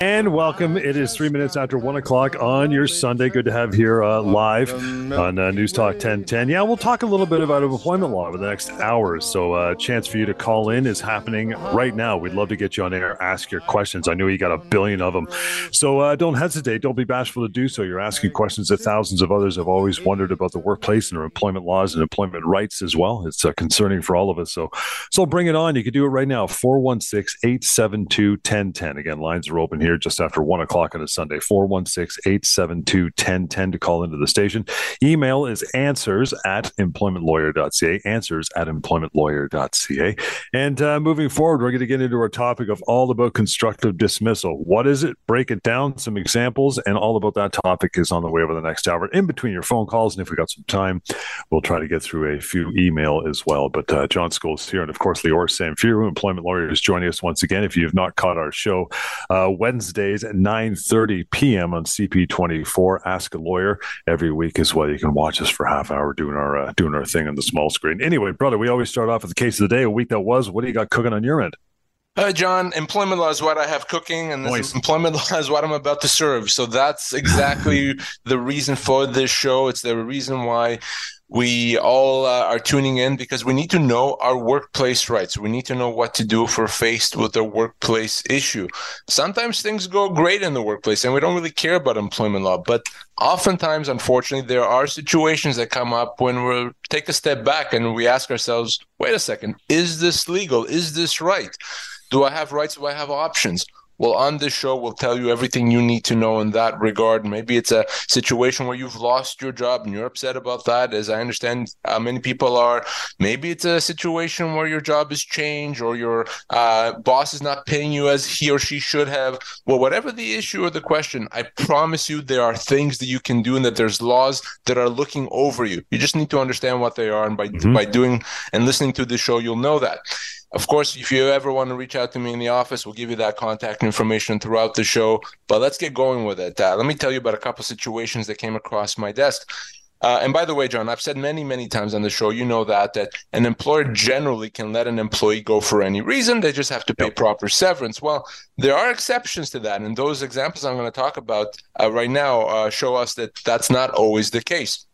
And welcome. It is three minutes after one o'clock on your Sunday. Good to have here uh, live on uh, Newstalk 1010. Yeah, we'll talk a little bit about employment law over the next hours. So, a uh, chance for you to call in is happening right now. We'd love to get you on air, ask your questions. I know you got a billion of them. So, uh, don't hesitate. Don't be bashful to do so. You're asking questions that thousands of others have always wondered about the workplace and our employment laws and employment rights as well. It's uh, concerning for all of us. So, so bring it on. You can do it right now 416 872 1010. Again, lines are open here here just after one o'clock on a Sunday. 416 872 1010 to call into the station. Email is answers at employmentlawyer.ca. Answers at employmentlawyer.ca. And uh, moving forward, we're going to get into our topic of all about constructive dismissal. What is it? Break it down, some examples, and all about that topic is on the way over the next hour. In between your phone calls, and if we got some time, we'll try to get through a few email as well. But uh, John Scholes here, and of course, Lior Samfiru, employment lawyer, is joining us once again. If you have not caught our show, uh, Wednesdays at 9.30 p.m. on CP24. Ask a Lawyer every week as well. You can watch us for half hour doing our uh, doing our thing on the small screen. Anyway, brother, we always start off with the case of the day, a week that was. What do you got cooking on your end? Uh, John, employment law is what I have cooking, and employment law is what I'm about to serve. So that's exactly the reason for this show. It's the reason why we all uh, are tuning in because we need to know our workplace rights. We need to know what to do if we're faced with a workplace issue. Sometimes things go great in the workplace and we don't really care about employment law, but oftentimes, unfortunately, there are situations that come up when we take a step back and we ask ourselves, wait a second, is this legal? Is this right? Do I have rights? Do I have options? Well, on this show, we'll tell you everything you need to know in that regard. Maybe it's a situation where you've lost your job and you're upset about that, as I understand uh, many people are. Maybe it's a situation where your job has changed or your uh, boss is not paying you as he or she should have. Well, whatever the issue or the question, I promise you there are things that you can do and that there's laws that are looking over you. You just need to understand what they are. And by, mm-hmm. by doing and listening to this show, you'll know that. Of course, if you ever want to reach out to me in the office, we'll give you that contact information throughout the show. But let's get going with it. Uh, let me tell you about a couple situations that came across my desk. Uh, and by the way, John, I've said many, many times on the show, you know that that an employer generally can let an employee go for any reason. They just have to pay yep. proper severance. Well, there are exceptions to that, and those examples I'm going to talk about uh, right now uh, show us that that's not always the case.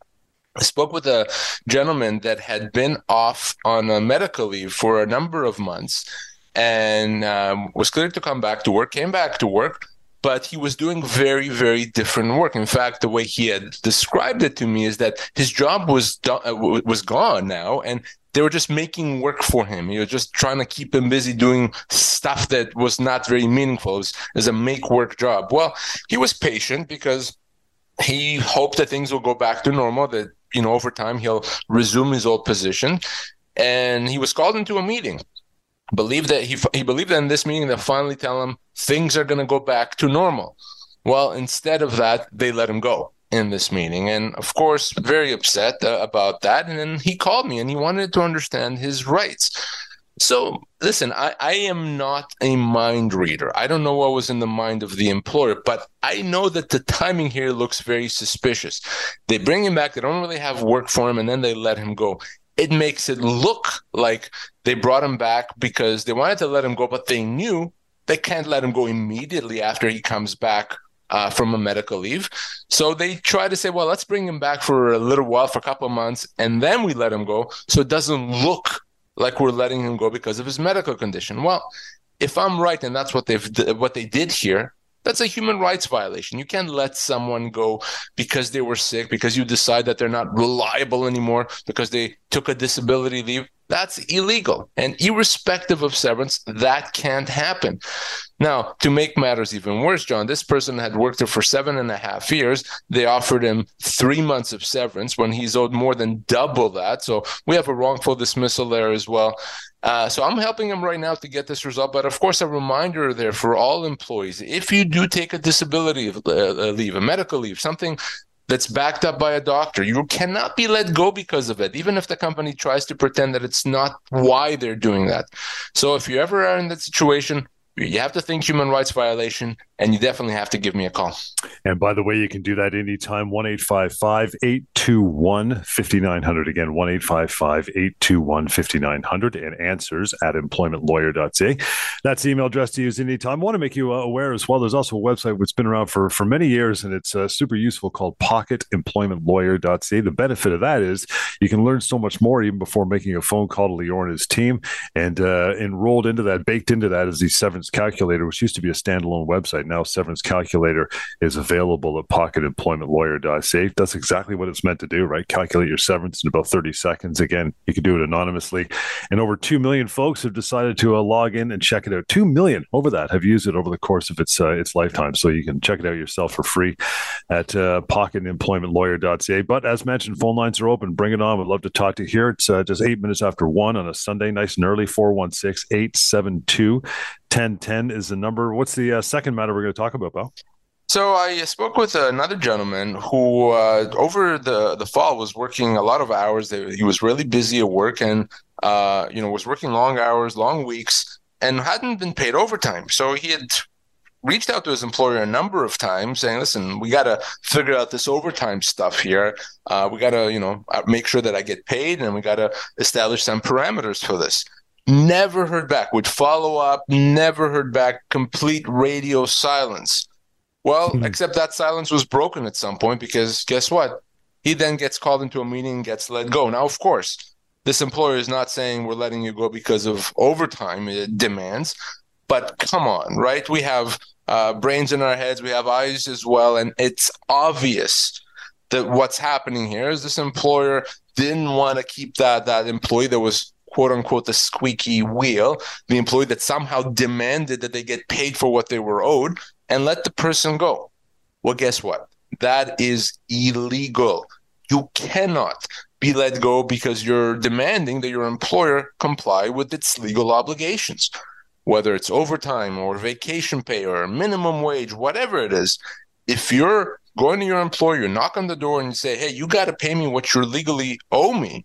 I spoke with a gentleman that had been off on a medical leave for a number of months and um, was cleared to come back to work, came back to work, but he was doing very, very different work. In fact, the way he had described it to me is that his job was done, uh, was gone now, and they were just making work for him. You know, just trying to keep him busy doing stuff that was not very meaningful. Was, it was a make work job. Well, he was patient because he hoped that things will go back to normal, that you know, over time he'll resume his old position. And he was called into a meeting. Believed that he he believed that in this meeting they'll finally tell him things are going to go back to normal. Well, instead of that, they let him go in this meeting, and of course, very upset uh, about that. And then he called me and he wanted to understand his rights. So listen, I, I am not a mind reader. I don't know what was in the mind of the employer, but I know that the timing here looks very suspicious. They bring him back, they don't really have work for him, and then they let him go. It makes it look like they brought him back because they wanted to let him go, but they knew they can't let him go immediately after he comes back uh, from a medical leave. So they try to say, well, let's bring him back for a little while, for a couple of months, and then we let him go. So it doesn't look like we're letting him go because of his medical condition. Well, if I'm right and that's what they've what they did here, that's a human rights violation. You can't let someone go because they were sick, because you decide that they're not reliable anymore, because they took a disability leave. That's illegal. And irrespective of severance, that can't happen. Now, to make matters even worse, John, this person had worked there for seven and a half years. They offered him three months of severance when he's owed more than double that. So we have a wrongful dismissal there as well. Uh, so I'm helping him right now to get this result. But of course, a reminder there for all employees if you do take a disability uh, uh, leave, a medical leave, something that's backed up by a doctor. You cannot be let go because of it, even if the company tries to pretend that it's not why they're doing that. So if you ever are in that situation, you have to think human rights violation. And you definitely have to give me a call. And by the way, you can do that anytime 1 821 5900. Again, 1 821 5900 and answers at employmentlawyer.ca. That's the email address to use anytime. I want to make you aware as well. There's also a website that's been around for, for many years and it's uh, super useful called pocketemploymentlawyer.ca. The benefit of that is you can learn so much more even before making a phone call to Lior and his team. And uh, enrolled into that, baked into that is the severance calculator, which used to be a standalone website. Now, severance calculator is available at pocketemploymentlawyer.ca. That's exactly what it's meant to do, right? Calculate your severance in about 30 seconds. Again, you can do it anonymously. And over 2 million folks have decided to uh, log in and check it out. 2 million over that have used it over the course of its uh, its lifetime. So you can check it out yourself for free at uh, pocketemploymentlawyer.ca. But as mentioned, phone lines are open. Bring it on. We'd love to talk to you here. It's uh, just eight minutes after one on a Sunday, nice and early, 416 872 1010 is the number. What's the uh, second matter we're going to talk about, Bill? So I spoke with another gentleman who, uh, over the the fall, was working a lot of hours. He was really busy at work, and uh, you know, was working long hours, long weeks, and hadn't been paid overtime. So he had reached out to his employer a number of times, saying, "Listen, we got to figure out this overtime stuff here. Uh, we got to, you know, make sure that I get paid, and we got to establish some parameters for this." Never heard back. Would follow up. Never heard back. Complete radio silence. Well, mm-hmm. except that silence was broken at some point because guess what? He then gets called into a meeting and gets let go. Now, of course, this employer is not saying we're letting you go because of overtime demands, but come on, right? We have uh, brains in our heads, we have eyes as well, and it's obvious that what's happening here is this employer didn't want to keep that that employee that was quote unquote the squeaky wheel, the employee that somehow demanded that they get paid for what they were owed and let the person go. Well, guess what? That is illegal. You cannot be let go because you're demanding that your employer comply with its legal obligations, whether it's overtime or vacation pay or minimum wage, whatever it is. If you're going to your employer, you knock on the door and you say, Hey, you got to pay me what you legally owe me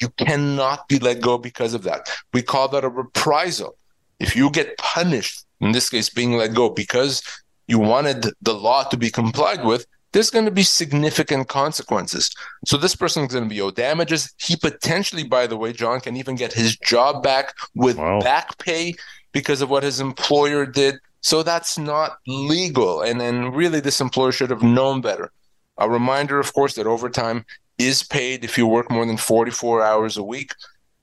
you cannot be let go because of that. We call that a reprisal. If you get punished, in this case, being let go because you wanted the law to be complied with, there's going to be significant consequences. So this person is going to be owed damages. He potentially, by the way, John can even get his job back with wow. back pay because of what his employer did. So that's not legal. And then really this employer should have known better. A reminder, of course, that overtime is paid if you work more than 44 hours a week,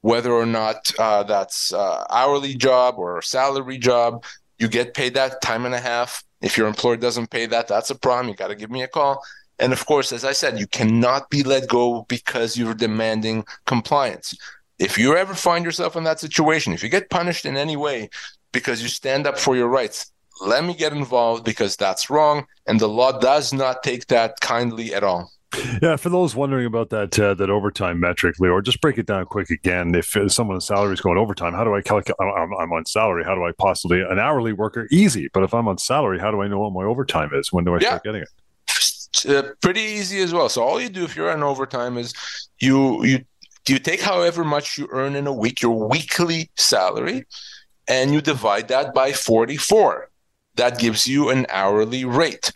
whether or not uh, that's uh, hourly job or salary job. You get paid that time and a half. If your employer doesn't pay that, that's a problem. You got to give me a call. And of course, as I said, you cannot be let go because you're demanding compliance. If you ever find yourself in that situation, if you get punished in any way because you stand up for your rights, let me get involved because that's wrong. And the law does not take that kindly at all. Yeah, for those wondering about that uh, that overtime metric, Leo, or just break it down quick again. If someone's salary is going overtime, how do I calculate? I'm, I'm, on salary. How do I possibly an hourly worker? Easy, but if I'm on salary, how do I know what my overtime is? When do I yeah. start getting it? Uh, pretty easy as well. So all you do if you're on overtime is you you you take however much you earn in a week, your weekly salary, and you divide that by 44. That gives you an hourly rate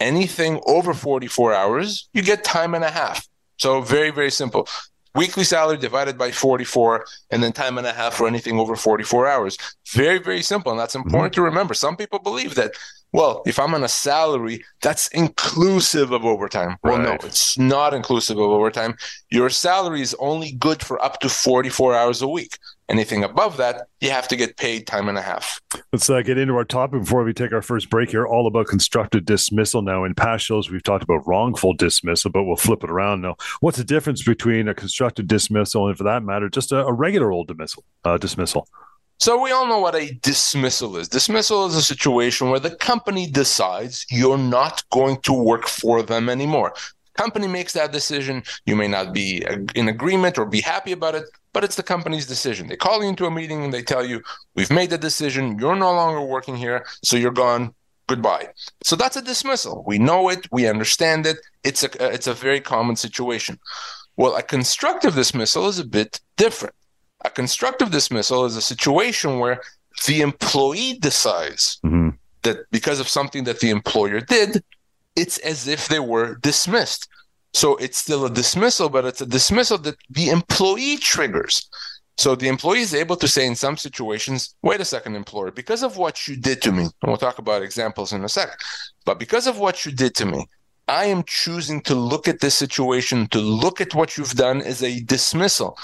anything over 44 hours, you get time and a half. So very, very simple. Weekly salary divided by 44, and then time and a half for anything over 44 hours. Very, very simple. And that's mm-hmm. important mm-hmm. to remember. Some people believe that, well, if I'm on a salary, that's inclusive of overtime. Well, no, it's not inclusive of overtime. Your salary is only good for up to 44 hours a week. Anything above that, you have to get paid time and a half. Let's uh, get into our topic before we take our first break here. All about constructive dismissal. Now, in past shows, we've talked about wrongful dismissal, but we'll flip it around now. What's the difference between a constructive dismissal and, for that matter, just a, a regular old dismissal? Uh, dismissal. So we all know what a dismissal is. Dismissal is a situation where the company decides you're not going to work for them anymore company makes that decision. You may not be in agreement or be happy about it, but it's the company's decision. They call you into a meeting and they tell you, We've made the decision. You're no longer working here. So you're gone. Goodbye. So that's a dismissal. We know it. We understand it. It's a, it's a very common situation. Well, a constructive dismissal is a bit different. A constructive dismissal is a situation where the employee decides mm-hmm. that because of something that the employer did, it's as if they were dismissed. So it's still a dismissal, but it's a dismissal that the employee triggers. So the employee is able to say in some situations, wait a second, employer, because of what you did to me, and we'll talk about examples in a sec, but because of what you did to me, I am choosing to look at this situation, to look at what you've done as a dismissal.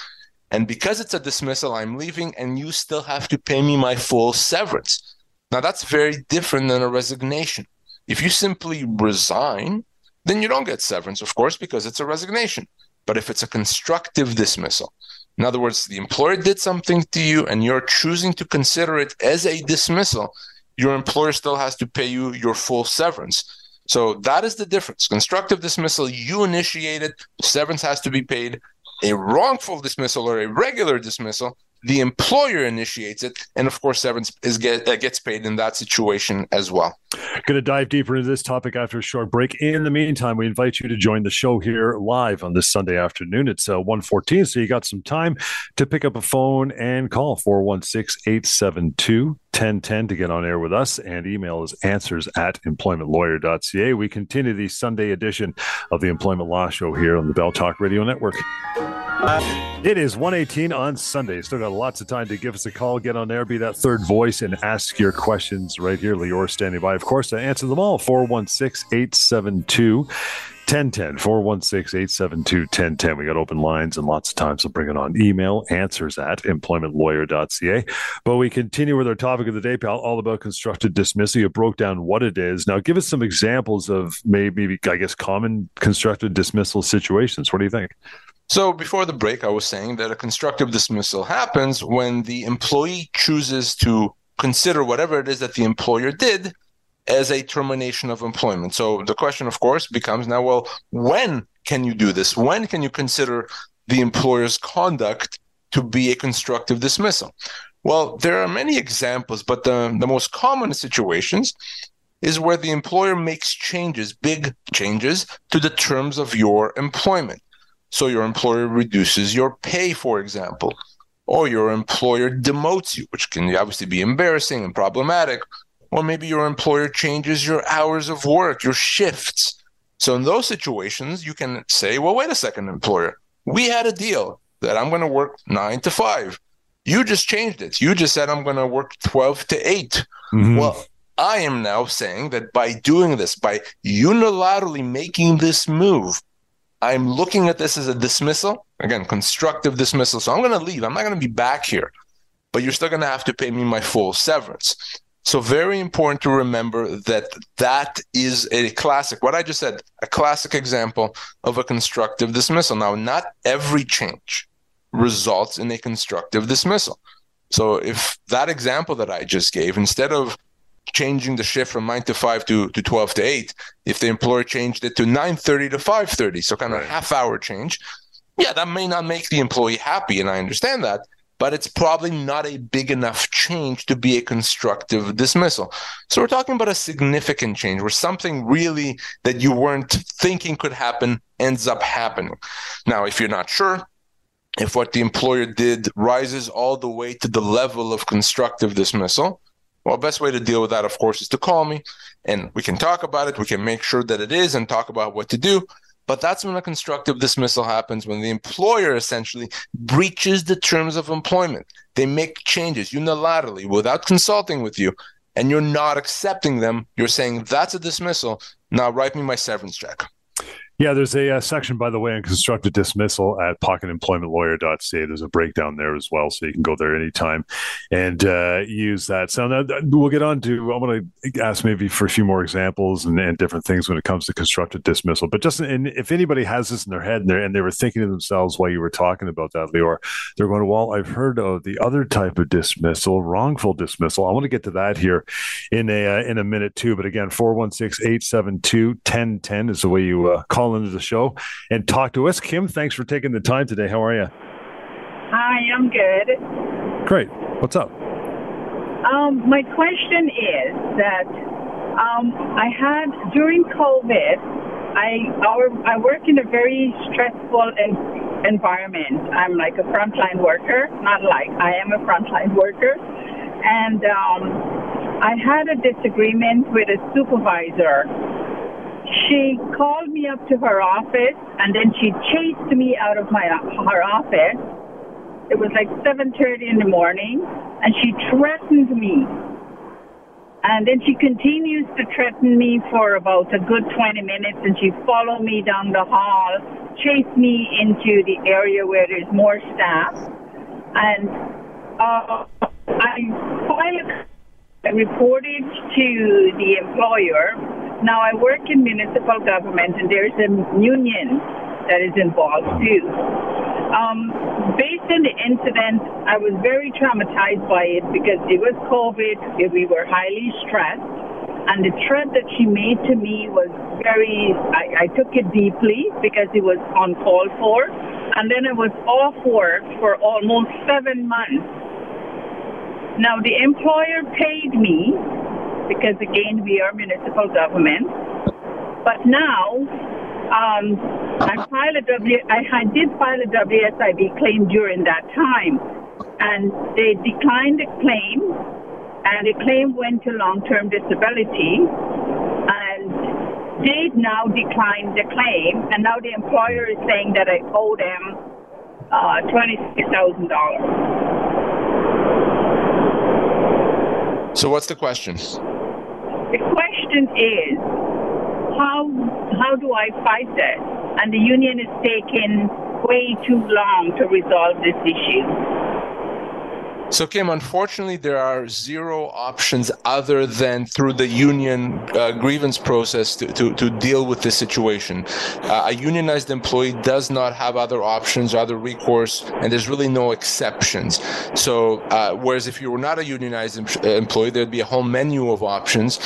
And because it's a dismissal, I'm leaving, and you still have to pay me my full severance. Now, that's very different than a resignation. If you simply resign, then you don't get severance, of course, because it's a resignation. But if it's a constructive dismissal, in other words, the employer did something to you and you're choosing to consider it as a dismissal, your employer still has to pay you your full severance. So that is the difference. Constructive dismissal, you initiated, severance has to be paid. A wrongful dismissal or a regular dismissal, the employer initiates it, and of course, severance is get, gets paid in that situation as well. Going to dive deeper into this topic after a short break. In the meantime, we invite you to join the show here live on this Sunday afternoon. It's uh, 1.14, so you got some time to pick up a phone and call 416-872 1010 to get on air with us and email is answers at employmentlawyer.ca. We continue the Sunday edition of the Employment Law Show here on the Bell Talk Radio Network. It is 118 on Sunday. Still got lots of time to give us a call, get on there, be that third voice, and ask your questions right here. Lior standing by, of course, to answer them all. 416 872 1010 416 872 1010. We got open lines and lots of time, so bring it on. Email answers at employmentlawyer.ca. But we continue with our topic of the day, pal, all about constructive dismissal. You broke down what it is. Now, give us some examples of maybe, I guess, common constructive dismissal situations. What do you think? So before the break, I was saying that a constructive dismissal happens when the employee chooses to consider whatever it is that the employer did as a termination of employment. So the question, of course, becomes now, well, when can you do this? When can you consider the employer's conduct to be a constructive dismissal? Well, there are many examples, but the, the most common situations is where the employer makes changes, big changes to the terms of your employment. So your employer reduces your pay, for example, or your employer demotes you, which can obviously be embarrassing and problematic, or maybe your employer changes your hours of work, your shifts. So in those situations, you can say, well, wait a second, employer, we had a deal that I'm going to work nine to five. You just changed it. You just said I'm going to work 12 to 8. Mm-hmm. Well, I am now saying that by doing this, by unilaterally making this move, I'm looking at this as a dismissal. Again, constructive dismissal. So I'm going to leave. I'm not going to be back here, but you're still going to have to pay me my full severance. So very important to remember that that is a classic, what I just said, a classic example of a constructive dismissal. Now, not every change results in a constructive dismissal. So if that example that I just gave, instead of changing the shift from 9 to 5 to, to 12 to 8, if the employer changed it to 9.30 to 5.30, so kind of right. half hour change, yeah, that may not make the employee happy, and I understand that but it's probably not a big enough change to be a constructive dismissal. So we're talking about a significant change where something really that you weren't thinking could happen ends up happening. Now, if you're not sure, if what the employer did rises all the way to the level of constructive dismissal, well, best way to deal with that, of course, is to call me and we can talk about it. We can make sure that it is and talk about what to do. But that's when a constructive dismissal happens, when the employer essentially breaches the terms of employment. They make changes unilaterally without consulting with you, and you're not accepting them. You're saying that's a dismissal. Now write me my severance check. Yeah, there's a, a, uh, section, by the way, on constructive dismissal at pocketemploymentlawyer.ca. There's a breakdown there as well, so you can go there anytime and uh, use that. So now we'll get on to, I'm going to ask maybe for a few more examples and, and, different things when it comes to constructive dismissal. But just if anybody has this in their head and, and, they were thinking to themselves while you were talking about that, Lior, they're going, well, I've heard of the other type of dismissal, wrongful dismissal. I want to get to that here in a, uh, in a minute too. But again, 416 872 1010 is the way you uh, call call into the show and talk to us. Kim, thanks for taking the time today. How are you? Hi, I'm good. Great. What's up? Um, my question is that um, I had during COVID, I our, I work in a very stressful environment. I'm like a frontline worker, not like I am a frontline worker, and um, I had a disagreement with a supervisor. She called me up to her office and then she chased me out of my her office. It was like 7:30 in the morning and she threatened me. And then she continues to threaten me for about a good 20 minutes and she followed me down the hall, chased me into the area where there's more staff. And uh, I I reported to the employer. Now I work in municipal government and there's a union that is involved too. Um, based on the incident, I was very traumatized by it because it was COVID, we were highly stressed, and the threat that she made to me was very, I, I took it deeply because it was uncalled for. And then I was off work for almost seven months now, the employer paid me because, again, we are municipal government. But now, um, I, filed a w, I, I did file a WSIB claim during that time, and they declined the claim, and the claim went to long-term disability, and they now declined the claim, and now the employer is saying that I owe them uh, $26,000. So what's the question? The question is how how do I fight this? And the union is taking way too long to resolve this issue. So, Kim, unfortunately, there are zero options other than through the union uh, grievance process to, to, to, deal with this situation. Uh, a unionized employee does not have other options, other recourse, and there's really no exceptions. So, uh, whereas if you were not a unionized em- employee, there'd be a whole menu of options.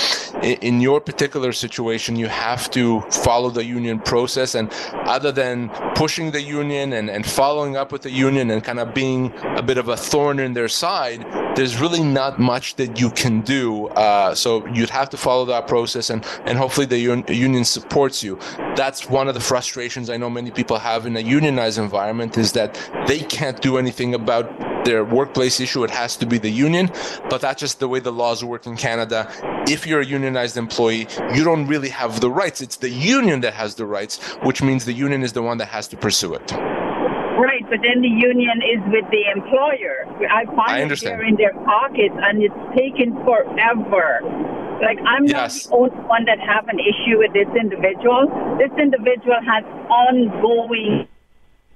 In, in your particular situation, you have to follow the union process. And other than pushing the union and, and following up with the union and kind of being a bit of a thorn in their side, there's really not much that you can do. Uh, so you'd have to follow that process, and and hopefully the un- union supports you. That's one of the frustrations I know many people have in a unionized environment is that they can't do anything about their workplace issue. It has to be the union, but that's just the way the laws work in Canada. If you're a unionized employee, you don't really have the rights. It's the union that has the rights, which means the union is the one that has to pursue it. But then the union is with the employer. I find I understand. they're in their pockets, and it's taken forever. Like I'm yes. not the only one that have an issue with this individual. This individual has ongoing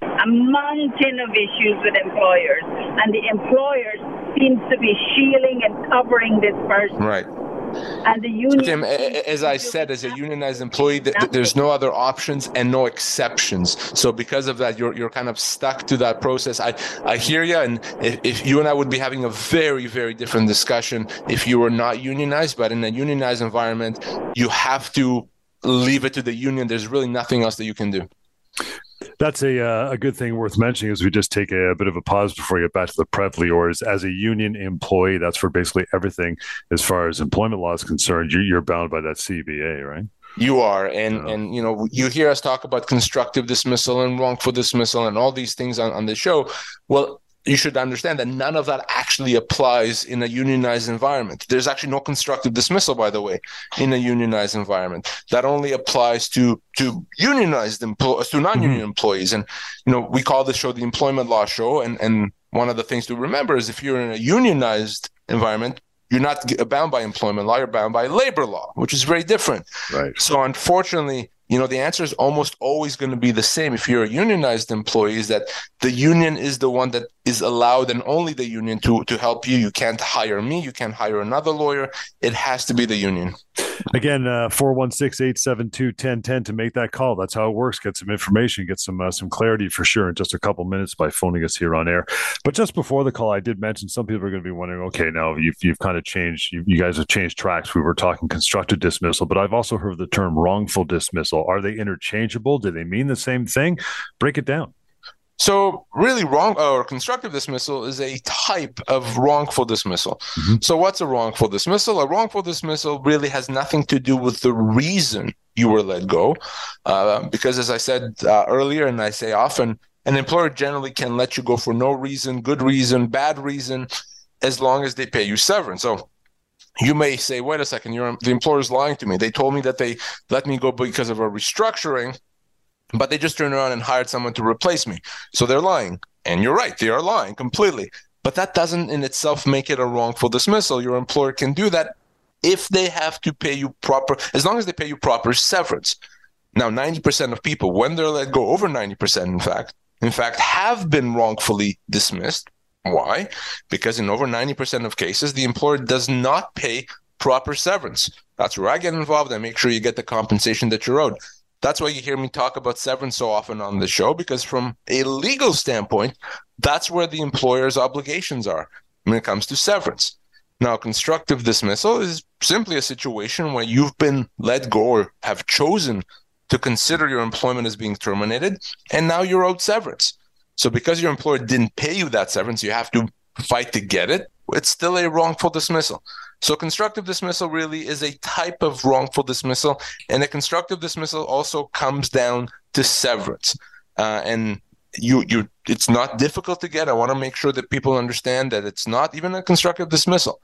a mountain of issues with employers, and the employers seems to be shielding and covering this person. Right. And the union. Tim, as I said, as a unionized employee, there's no other options and no exceptions. So because of that, you're you're kind of stuck to that process. I I hear you, and if, if you and I would be having a very very different discussion if you were not unionized, but in a unionized environment, you have to leave it to the union. There's really nothing else that you can do. That's a uh, a good thing worth mentioning as we just take a, a, bit of a pause before we get back to the Prevly or as, as a union employee, that's for basically everything as far as employment law is concerned. You're, you're bound by that CBA, right? You are, and yeah. and you know you hear us talk about constructive dismissal and wrongful dismissal and all these things on, on the show. Well, you should understand that none of that actually applies in a unionized environment. There's actually no constructive dismissal, by the way, in a unionized environment. That only applies to to unionized employees, to non-union mm-hmm. employees. And you know, we call this show the employment law show. And and one of the things to remember is if you're in a unionized environment, you're not bound by employment law, you're bound by labor law, which is very different. Right. So unfortunately, you know the answer is almost always going to be the same if you're a unionized employee is that the union is the one that is allowed and only the union to to help you you can't hire me you can't hire another lawyer it has to be the union again uh, 416-872-1010 to make that call that's how it works get some information get some uh, some clarity for sure in just a couple minutes by phoning us here on air but just before the call i did mention some people are going to be wondering okay now you've, you've kind of changed you, you guys have changed tracks we were talking constructive dismissal but i've also heard the term wrongful dismissal? Are they interchangeable? Do they mean the same thing? Break it down. So, really, wrong or constructive dismissal is a type of wrongful dismissal. Mm-hmm. So, what's a wrongful dismissal? A wrongful dismissal really has nothing to do with the reason you were let go, uh, because as I said uh, earlier, and I say often, an employer generally can let you go for no reason, good reason, bad reason, as long as they pay you severance. So, you may say, wait a second, you're, the employer is lying to me. They told me that they let me go because of a restructuring, but they just turned around and hired someone to replace me. So they're lying. And you're right, they are lying completely. But that doesn't in itself make it a wrongful dismissal. Your employer can do that if they have to pay you proper, as long as they pay you proper severance. Now, 90% of people, when they're let go, over 90%, in fact, in fact, have been wrongfully dismissed. Why? Because in over 90% of cases, the employer does not pay proper severance. That's where I get involved. I make sure you get the compensation that you're owed. That's why you hear me talk about severance so often on the show, because from a legal standpoint, that's where the employer's obligations are when it comes to severance. Now, constructive dismissal is simply a situation where you've been let go or have chosen to consider your employment as being terminated, and now you're owed severance. So, because your employer didn't pay you that severance, you have to fight to get it. It's still a wrongful dismissal. So, constructive dismissal really is a type of wrongful dismissal, and a constructive dismissal also comes down to severance. Uh, and you, you, it's not difficult to get. I want to make sure that people understand that it's not even a constructive dismissal.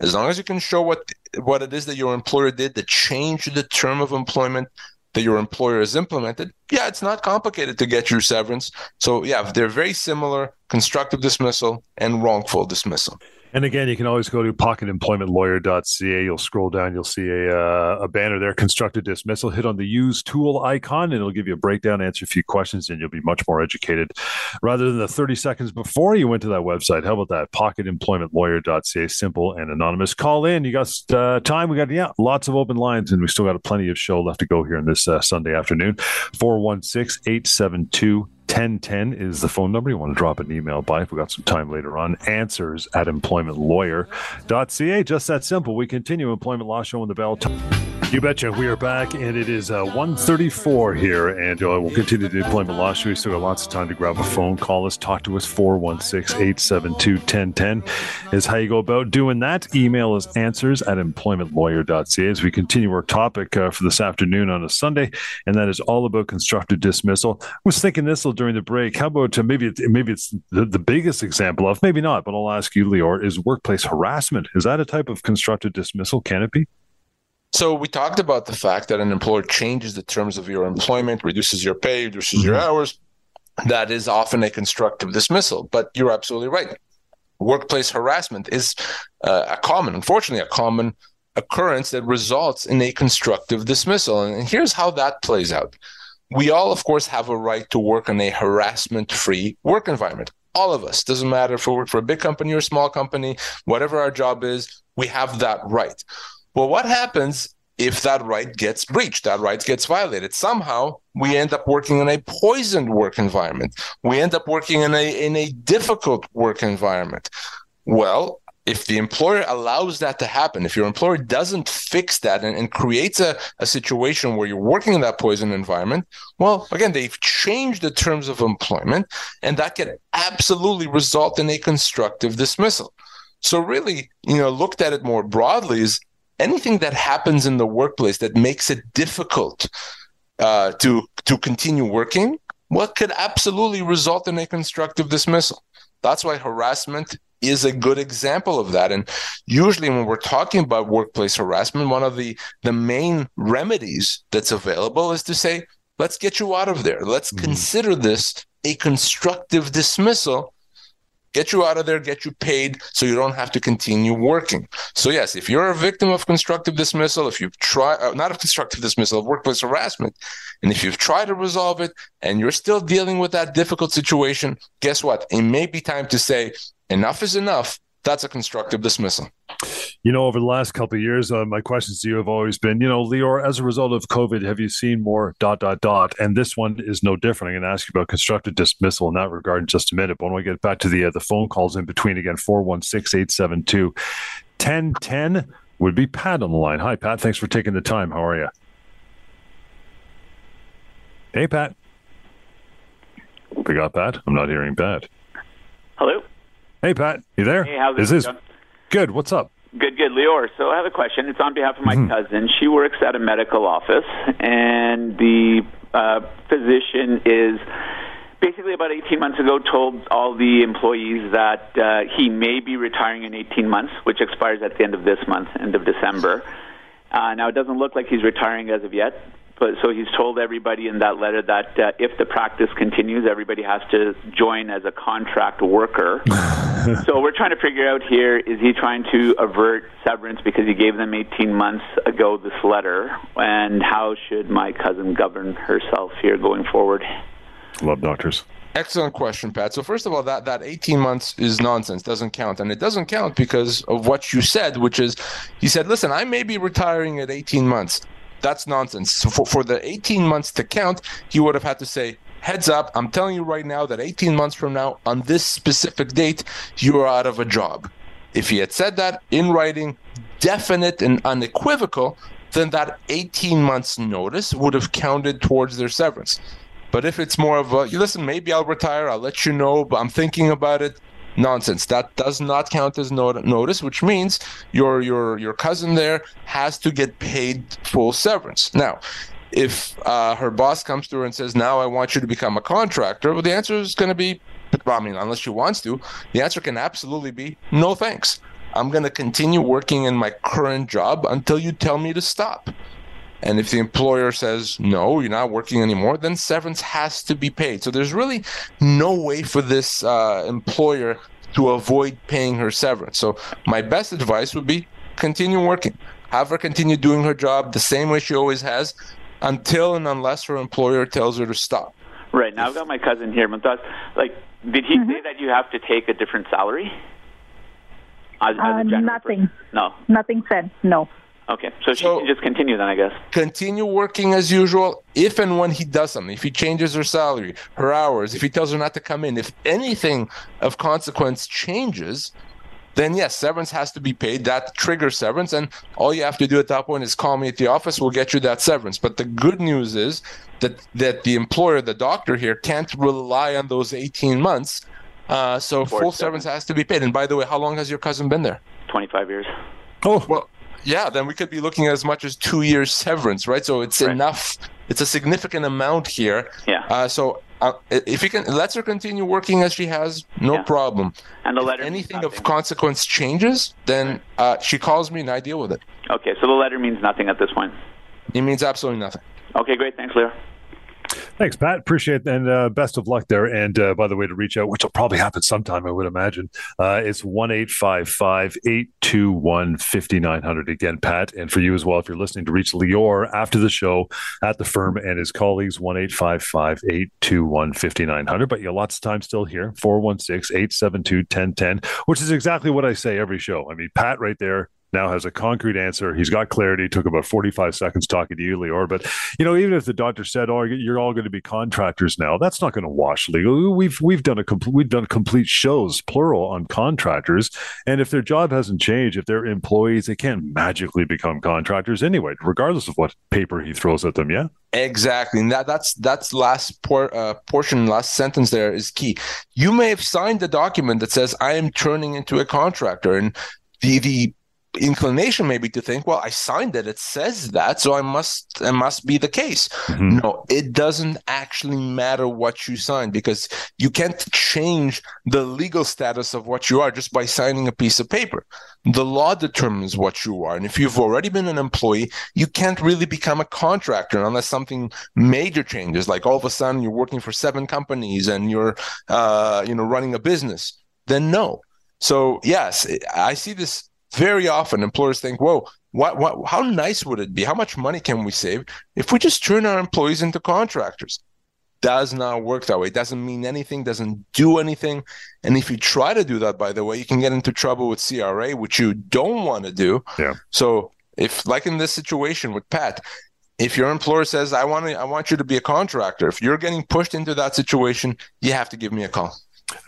As long as you can show what what it is that your employer did that changed the term of employment that your employer has implemented, yeah, it's not complicated to get your severance. So, yeah, they're very similar constructive dismissal and wrongful dismissal. And again, you can always go to pocketemploymentlawyer.ca. You'll scroll down, you'll see a, uh, a banner there, constructive dismissal. Hit on the use tool icon, and it'll give you a breakdown, answer a few questions, and you'll be much more educated rather than the 30 seconds before you went to that website. How about that? Pocketemploymentlawyer.ca. Simple and anonymous. Call in. You got uh, time. We got, yeah, lots of open lines, and we still got plenty of show left to go here in this uh, Sunday afternoon. 416 872 1010 is the phone number. You want to drop an email by if we got some time later on. Answers at employmentlawyer.ca. Just that simple. We continue Employment Law Show on the bell. You betcha. We are back, and it is uh, 134 here, and uh, we'll continue the employment law show. We still got lots of time to grab a phone, call us, talk to us. 416-872-1010 is how you go about doing that. Email us answers at employmentlawyer.ca as we continue our topic uh, for this afternoon on a Sunday, and that is all about constructive dismissal. I was thinking this during the break. How about uh, maybe it, maybe it's the, the biggest example of, maybe not, but I'll ask you, Lior, is workplace harassment. Is that a type of constructive dismissal? Can it be? So we talked about the fact that an employer changes the terms of your employment, reduces your pay, reduces mm-hmm. your hours. That is often a constructive dismissal. But you're absolutely right. Workplace harassment is uh, a common, unfortunately, a common occurrence that results in a constructive dismissal. And here's how that plays out. We all, of course, have a right to work in a harassment-free work environment. All of us, doesn't matter if we work for a big company or a small company, whatever our job is, we have that right. Well, what happens if that right gets breached, that right gets violated? Somehow we end up working in a poisoned work environment. We end up working in a in a difficult work environment. Well, if the employer allows that to happen, if your employer doesn't fix that and, and creates a, a situation where you're working in that poison environment, well, again, they've changed the terms of employment, and that can absolutely result in a constructive dismissal. So, really, you know, looked at it more broadly, is anything that happens in the workplace that makes it difficult uh, to to continue working, what could absolutely result in a constructive dismissal. That's why harassment is a good example of that. And usually, when we're talking about workplace harassment, one of the the main remedies that's available is to say, "Let's get you out of there. Let's mm-hmm. consider this a constructive dismissal get you out of there, get you paid so you don't have to continue working. So, yes, if you're a victim of constructive dismissal, if you've tried, uh, not of constructive dismissal, of workplace harassment, and if you've tried to resolve it and you're still dealing with that difficult situation, guess what? It may be time to say, enough is enough. That's a constructive dismissal. You know, over the last couple of years, uh, my questions to you have always been, you know, Lior, as a result of COVID, have you seen more dot, dot, dot? And this one is no different. I'm going to ask you about constructive dismissal in that regard in just a minute. But when we get back to the, uh, the phone calls in between, again, 416 872 1010 would be Pat on the line. Hi, Pat. Thanks for taking the time. How are you? Hey, Pat. We got Pat. I'm not hearing Pat. Hello. Hey, Pat. You there? Hey, how's it this going? Good. What's up? Good, good. Lior, so I have a question. It's on behalf of my mm-hmm. cousin. She works at a medical office, and the uh, physician is basically about 18 months ago told all the employees that uh, he may be retiring in 18 months, which expires at the end of this month, end of December. Uh, now, it doesn't look like he's retiring as of yet, but so he's told everybody in that letter that uh, if the practice continues, everybody has to join as a contract worker. so we're trying to figure out here: is he trying to avert severance because he gave them 18 months ago this letter, and how should my cousin govern herself here going forward? Love doctors. Excellent question, Pat. So first of all, that that 18 months is nonsense, doesn't count, and it doesn't count because of what you said, which is, he said, "Listen, I may be retiring at 18 months." That's nonsense. So for, for the 18 months to count, he would have had to say, heads up, I'm telling you right now that 18 months from now, on this specific date, you are out of a job. If he had said that in writing, definite and unequivocal, then that 18 months notice would have counted towards their severance. But if it's more of a, listen, maybe I'll retire, I'll let you know, but I'm thinking about it, nonsense. That does not count as not- notice, which means your your your cousin there has to get paid full severance. Now, if uh, her boss comes to her and says, "Now I want you to become a contractor," well, the answer is going to be, I mean, unless she wants to, the answer can absolutely be no, thanks. I'm going to continue working in my current job until you tell me to stop. And if the employer says, no, you're not working anymore, then severance has to be paid. So there's really no way for this uh, employer to avoid paying her severance. So my best advice would be continue working. Have her continue doing her job the same way she always has until and unless her employer tells her to stop. Right. Now I've got my cousin here. But like, did he mm-hmm. say that you have to take a different salary? As, as uh, nothing. Person? No. Nothing said. No. Okay, so she can just continue then, I guess. Continue working as usual if and when he does something. If he changes her salary, her hours, if he tells her not to come in, if anything of consequence changes, then yes, severance has to be paid. That triggers severance, and all you have to do at that point is call me at the office. We'll get you that severance. But the good news is that that the employer, the doctor here, can't rely on those 18 months. Uh, so full severance has to be paid. And by the way, how long has your cousin been there? 25 years. Oh well, yeah, then we could be looking at as much as two years severance, right? So it's right. enough. It's a significant amount here. Yeah. Uh, so uh, if you can, let her continue working as she has, no yeah. problem. And the letter. If anything of consequence changes, then uh, she calls me and I deal with it. Okay, so the letter means nothing at this point. It means absolutely nothing. Okay, great. Thanks, Leo. Thanks, Pat. Appreciate it. And uh, best of luck there. And uh, by the way, to reach out, which will probably happen sometime, I would imagine, uh, it's 1 821 5900. Again, Pat. And for you as well, if you're listening to reach Lior after the show at the firm and his colleagues, 1 821 5900. But you have lots of time still here 416 872 1010, which is exactly what I say every show. I mean, Pat right there now has a concrete answer. He's got clarity. Took about 45 seconds talking to you, Lior. But, you know, even if the doctor said, oh, you're all going to be contractors now, that's not going to wash legal. We've, we've done a complete, we've done complete shows, plural, on contractors. And if their job hasn't changed, if they're employees, they can't magically become contractors anyway, regardless of what paper he throws at them. Yeah. Exactly. And that, that's, that's last por- uh, portion, last sentence there is key. You may have signed the document that says, I am turning into a contractor. And the, the inclination maybe to think well i signed it it says that so i must it must be the case. Mm-hmm. no it doesn't actually matter what you sign because you can't change the legal status of what you are just by signing a piece of paper. The law determines what you are and if you've already been an employee you can't really become a contractor unless something major changes like all of a sudden you're working for seven companies and you're uh, you know running a business then no. So yes i see this very often employers think, whoa, what, what, how nice would it be? How much money can we save if we just turn our employees into contractors? Does not work that way. It doesn't mean anything, doesn't do anything. And if you try to do that, by the way, you can get into trouble with CRA, which you don't want to do. Yeah. So if like in this situation with Pat, if your employer says i want to i want you to be a contractor if you're getting pushed into that situation you have to give me a call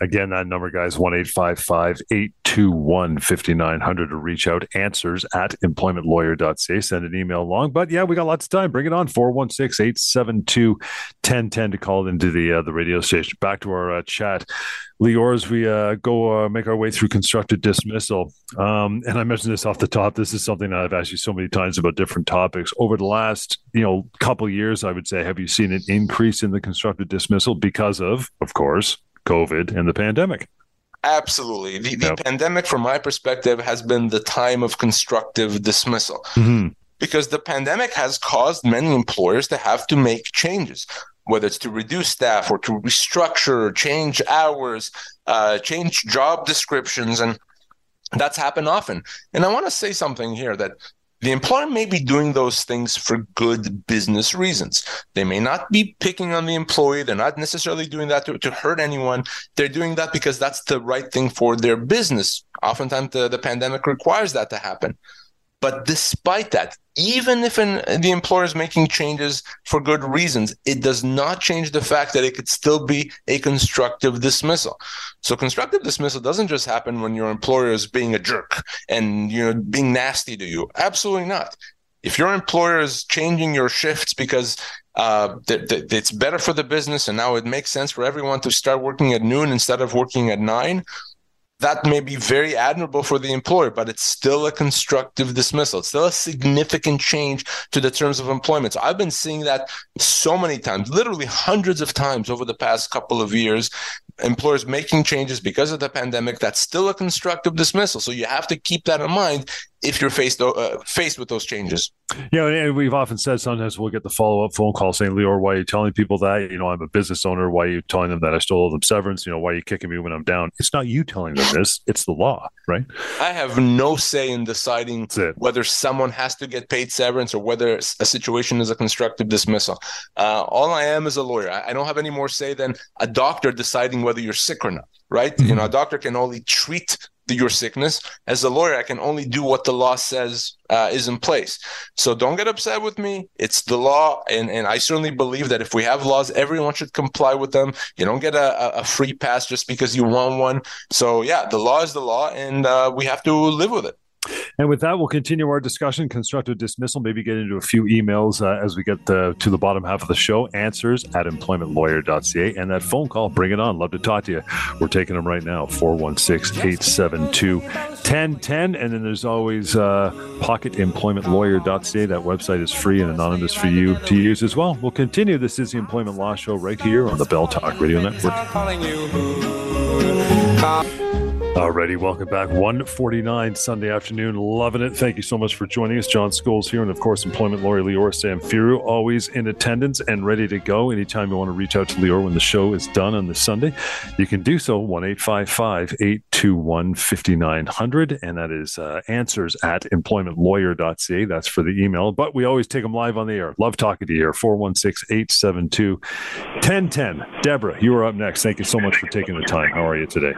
Again, that number, guys, 1 821 5900 to reach out. Answers at employmentlawyer.ca. Send an email along. But yeah, we got lots of time. Bring it on 416 872 1010 to call into the uh, the radio station. Back to our uh, chat. Lior, as we uh, go uh, make our way through constructive dismissal, um, and I mentioned this off the top. This is something I've asked you so many times about different topics over the last, you know, couple years. I would say, have you seen an increase in the constructive dismissal because of, of course, COVID and the pandemic. Absolutely. The, the yep. pandemic, from my perspective, has been the time of constructive dismissal. Mm-hmm. Because the pandemic has caused many employers to have to make changes, whether it's to reduce staff or to restructure, change hours, uh, change job descriptions. And that's happened often. And I want to say something here that the employer may be doing those things for good business reasons. They may not be picking on the employee. They're not necessarily doing that to, to hurt anyone. They're doing that because that's the right thing for their business. Oftentimes, the, the pandemic requires that to happen. But despite that, even if an, the employer is making changes for good reasons, it does not change the fact that it could still be a constructive dismissal. So constructive dismissal doesn't just happen when your employer is being a jerk and you know being nasty to you. Absolutely not. If your employer is changing your shifts because uh, th- th- it's better for the business and now it makes sense for everyone to start working at noon instead of working at nine, that may be very admirable for the employer, but it's still a constructive dismissal. It's still a significant change to the terms of employment. So I've been seeing that so many times, literally hundreds of times over the past couple of years. Employers making changes because of the pandemic. That's still a constructive dismissal. So you have to keep that in mind if you're faced uh, faced with those changes. Yeah, and we've often said sometimes we'll get the follow up phone call saying, "Lior, why are you telling people that? You know, I'm a business owner. Why are you telling them that I stole them severance? You know, why are you kicking me when I'm down? It's not you telling them this; it's the law, right? I have no say in deciding whether someone has to get paid severance or whether a situation is a constructive dismissal. Uh, all I am is a lawyer. I don't have any more say than a doctor deciding whether you're sick or not right? Mm-hmm. You know, a doctor can only treat your sickness. As a lawyer, I can only do what the law says uh, is in place. So don't get upset with me. It's the law, and and I certainly believe that if we have laws, everyone should comply with them. You don't get a, a free pass just because you want one. So yeah, the law is the law, and uh, we have to live with it. And with that, we'll continue our discussion. Constructive dismissal, maybe get into a few emails uh, as we get the, to the bottom half of the show. Answers at employmentlawyer.ca. And that phone call, bring it on. Love to talk to you. We're taking them right now 416 872 1010. And then there's always uh, pocketemploymentlawyer.ca. That website is free and anonymous for you to use as well. We'll continue. This is the Employment Law Show right here on the Bell Talk Radio Network. Alrighty, welcome back. 149 Sunday afternoon. Loving it. Thank you so much for joining us. John Scholes here, and of course, employment lawyer Lior Samfiru, always in attendance and ready to go. Anytime you want to reach out to Lior when the show is done on this Sunday, you can do so 1 821 5900. And that is uh, answers at employmentlawyer.ca. That's for the email. But we always take them live on the air. Love talking to you here. 416 872 1010. Deborah, you are up next. Thank you so much for taking the time. How are you today?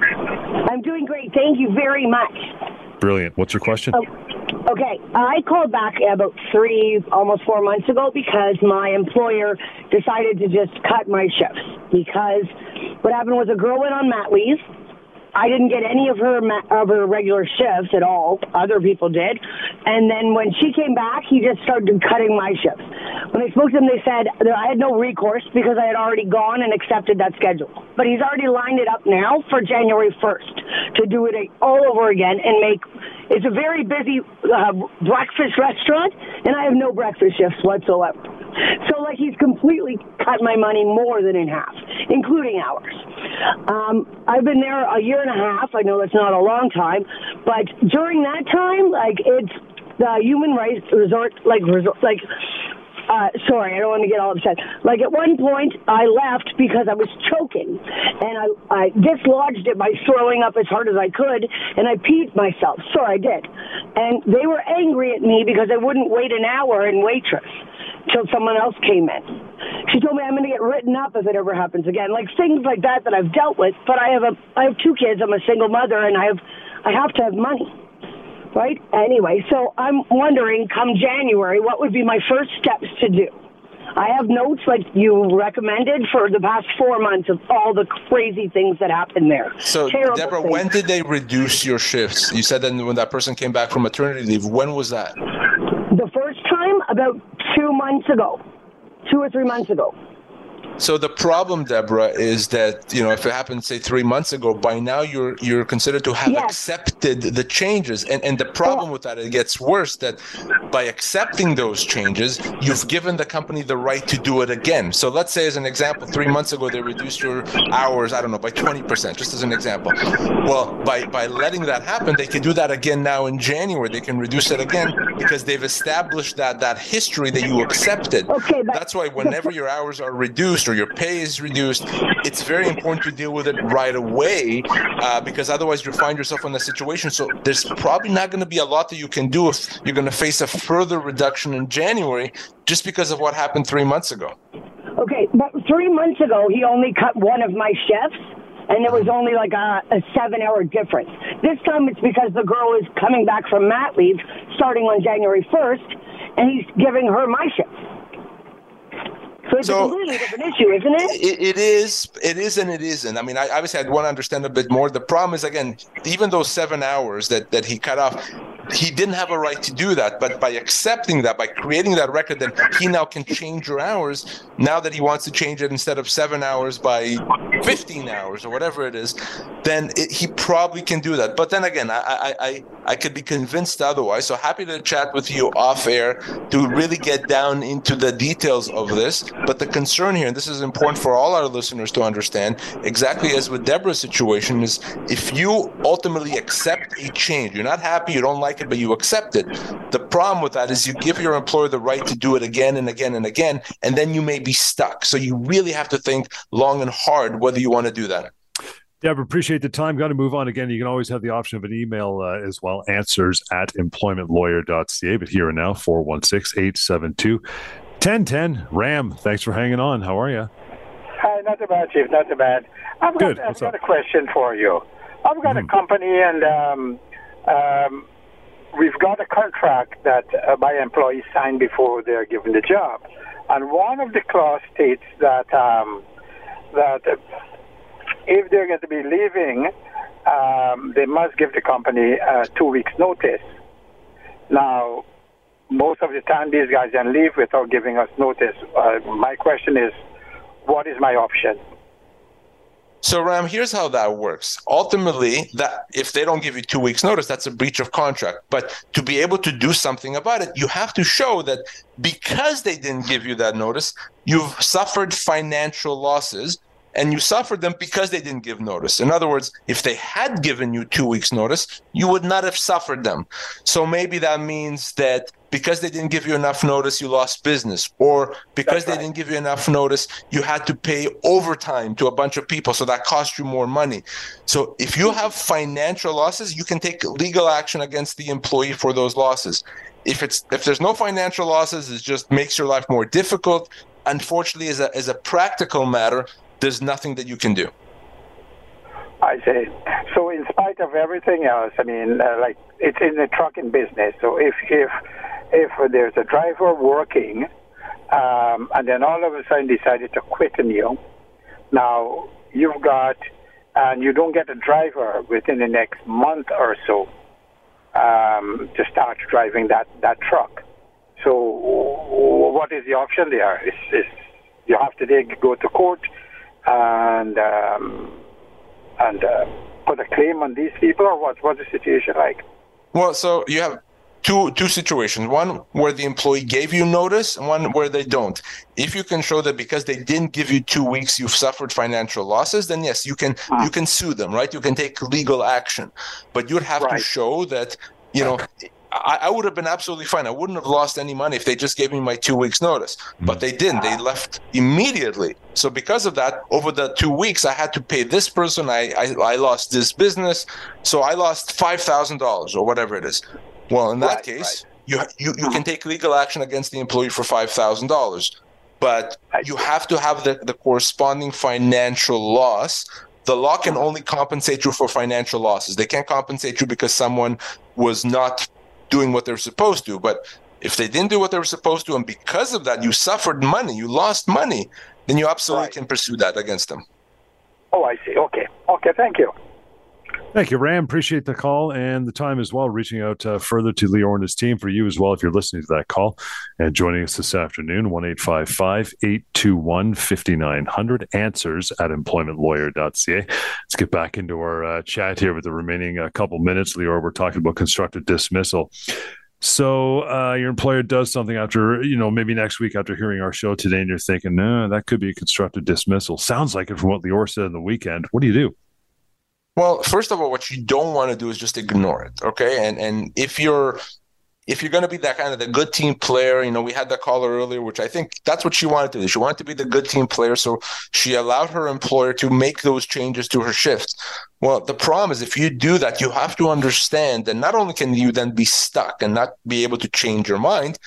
I'm doing great. Thank you very much. Brilliant. What's your question? Oh, okay. I called back about three, almost four months ago because my employer decided to just cut my shifts. Because what happened was a girl went on mat leave I didn't get any of her of her regular shifts at all. Other people did, and then when she came back, he just started cutting my shifts. When I spoke to him, they said that I had no recourse because I had already gone and accepted that schedule. But he's already lined it up now for January 1st to do it all over again and make. It's a very busy uh, breakfast restaurant, and I have no breakfast shifts whatsoever. So, like, he's completely cut my money more than in half, including hours. Um, I've been there a year and a half. I know that's not a long time, but during that time, like, it's the human rights resort, like, resort, like, uh, sorry, I don't want to get all upset. Like at one point, I left because I was choking, and I, I dislodged it by throwing up as hard as I could, and I peed myself. So I did, and they were angry at me because I wouldn't wait an hour in waitress till someone else came in. She told me I'm going to get written up if it ever happens again. Like things like that that I've dealt with. But I have a I have two kids. I'm a single mother, and I have I have to have money. Right? Anyway, so I'm wondering, come January, what would be my first steps to do? I have notes like you recommended for the past four months of all the crazy things that happened there. So, Terrible Deborah, things. when did they reduce your shifts? You said that when that person came back from maternity leave. When was that? The first time, about two months ago, two or three months ago. So the problem, Deborah, is that you know if it happened say three months ago, by now you're you're considered to have yes. accepted the changes, and and the problem with that it gets worse that by accepting those changes, you've given the company the right to do it again. So let's say as an example, three months ago they reduced your hours, I don't know, by twenty percent, just as an example. Well, by by letting that happen, they can do that again now in January. They can reduce it again because they've established that that history that you accepted. Okay, that's why whenever your hours are reduced or your pay is reduced, it's very important to deal with it right away uh, because otherwise you find yourself in a situation. So there's probably not going to be a lot that you can do if you're going to face a further reduction in January just because of what happened three months ago. Okay, but three months ago, he only cut one of my shifts and it was only like a, a seven hour difference. This time it's because the girl is coming back from mat leave starting on January 1st, and he's giving her my shift. So it's so, a completely different issue, isn't it? it? It is. It is, and it isn't. I mean, I obviously I'd want to understand a bit more. The problem is again, even those seven hours that that he cut off, he didn't have a right to do that. But by accepting that, by creating that record, then he now can change your hours. Now that he wants to change it instead of seven hours by 15 hours or whatever it is, then it, he probably can do that. But then again, I, I I I could be convinced otherwise. So happy to chat with you off air to really get down into the details of this. But the concern here, and this is important for all our listeners to understand, exactly as with Deborah's situation, is if you ultimately accept a change, you're not happy, you don't like it, but you accept it. The problem with that is you give your employer the right to do it again and again and again, and then you may be stuck. So you really have to think long and hard whether you want to do that. Deborah, appreciate the time. Got to move on again. You can always have the option of an email uh, as well, answers at employmentlawyer.ca. But here and now, 416 872 1010. Ram, thanks for hanging on. How are you? Hi, not too bad, Chief. Not too bad. I've Good. got, I've got a question for you. I've got mm. a company, and um, um, we've got a contract that uh, my employees sign before they're given the job. And one of the clause states that um, that if they're going to be leaving, um, they must give the company uh, two weeks' notice. Now, most of the time these guys then leave without giving us notice. Uh, my question is, what is my option? So Ram, here's how that works. Ultimately, that if they don't give you two weeks notice, that's a breach of contract. But to be able to do something about it, you have to show that because they didn't give you that notice, you've suffered financial losses and you suffered them because they didn't give notice. In other words, if they had given you two weeks notice, you would not have suffered them. So maybe that means that because they didn't give you enough notice, you lost business, or because they didn't give you enough notice, you had to pay overtime to a bunch of people, so that cost you more money. So if you have financial losses, you can take legal action against the employee for those losses. If it's if there's no financial losses, it just makes your life more difficult. Unfortunately, as a as a practical matter, there's nothing that you can do. I see. So, in spite of everything else, I mean, uh, like it's in the trucking business. So, if if if there's a driver working, um, and then all of a sudden decided to quit on you, now you've got, and you don't get a driver within the next month or so um, to start driving that that truck. So, what is the option there? Is, is you have to go to court and um, and uh, put a claim on these people, or what? What's the situation like? Well, so you have two two situations one where the employee gave you notice and one where they don't if you can show that because they didn't give you two weeks you've suffered financial losses then yes you can ah. you can sue them right you can take legal action but you'd have right. to show that you know I, I, would have been absolutely fine. I wouldn't have lost any money if they just gave me my two weeks notice, but they didn't. They left immediately. So because of that, over the two weeks, I had to pay this person. I I, I lost this business, so I lost five thousand dollars or whatever it is. Well, in that right, case, right. you you you can take legal action against the employee for five thousand dollars, but you have to have the, the corresponding financial loss the law can only compensate you for financial losses. They can't compensate you because someone was not doing what they're supposed to. But If they didn't do what they were supposed to, and because of that, you suffered money, you lost money, then you absolutely right. can pursue that against them. Oh, I see. Okay. Okay. Thank you. Thank you, Ram. Appreciate the call and the time as well, reaching out uh, further to Lior and his team for you as well, if you're listening to that call and joining us this afternoon, 1 821 5900, answers at employmentlawyer.ca. Let's get back into our uh, chat here with the remaining uh, couple minutes. Lior, we're talking about constructive dismissal. So uh, your employer does something after, you know, maybe next week after hearing our show today, and you're thinking, no, that could be a constructive dismissal. Sounds like it from what Lior said in the weekend. What do you do? Well, first of all, what you don't want to do is just ignore it. Okay. And and if you're if you're going to be that kind of the good team player, you know, we had that caller earlier, which I think that's what she wanted to do. She wanted to be the good team player. So she allowed her employer to make those changes to her shifts. Well, the problem is if you do that, you have to understand that not only can you then be stuck and not be able to change your mind,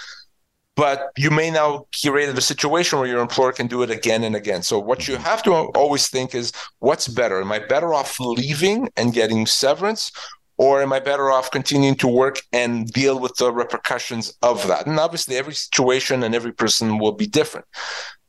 but you may now create a situation where your employer can do it again and again. So what you have to always think is what's better? Am I better off leaving and getting severance or am I better off continuing to work and deal with the repercussions of that? And obviously, every situation and every person will be different.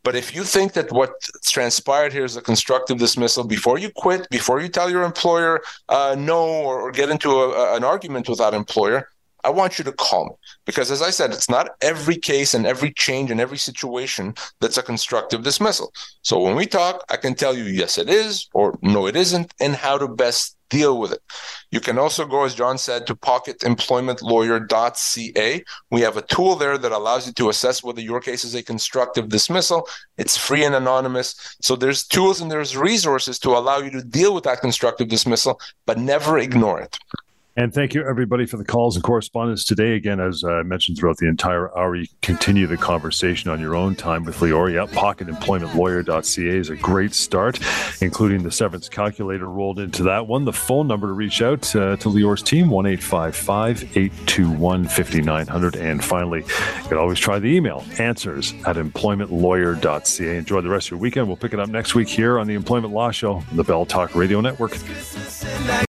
But if you think that what transpired here is a constructive dismissal, before you quit, before you tell your employer uh, no or, or, get into a, an argument with that employer, I want you to call me because, as I said, it's not every case and every change and every situation that's a constructive dismissal. So when we talk, I can tell you yes, it is, or no, it isn't, and how to best deal with it. You can also go, as John said, to pocketemploymentlawyer.ca. We have a tool there that allows you to assess whether your case is a constructive dismissal. It's free and anonymous. So there's tools and there's resources to allow you to deal with that constructive dismissal, but never ignore it. And thank you, everybody, for the calls and correspondence today. Again, as I mentioned throughout the entire hour, you continue the conversation on your own time with. Yep, pocketemploymentlawyer.ca is a great start, including the severance calculator rolled into that one. The phone number to reach out uh, to Lior's team, 1 821 5900. And finally, you can always try the email, answers at employmentlawyer.ca. Enjoy the rest of your weekend. We'll pick it up next week here on the Employment Law Show, the Bell Talk Radio Network.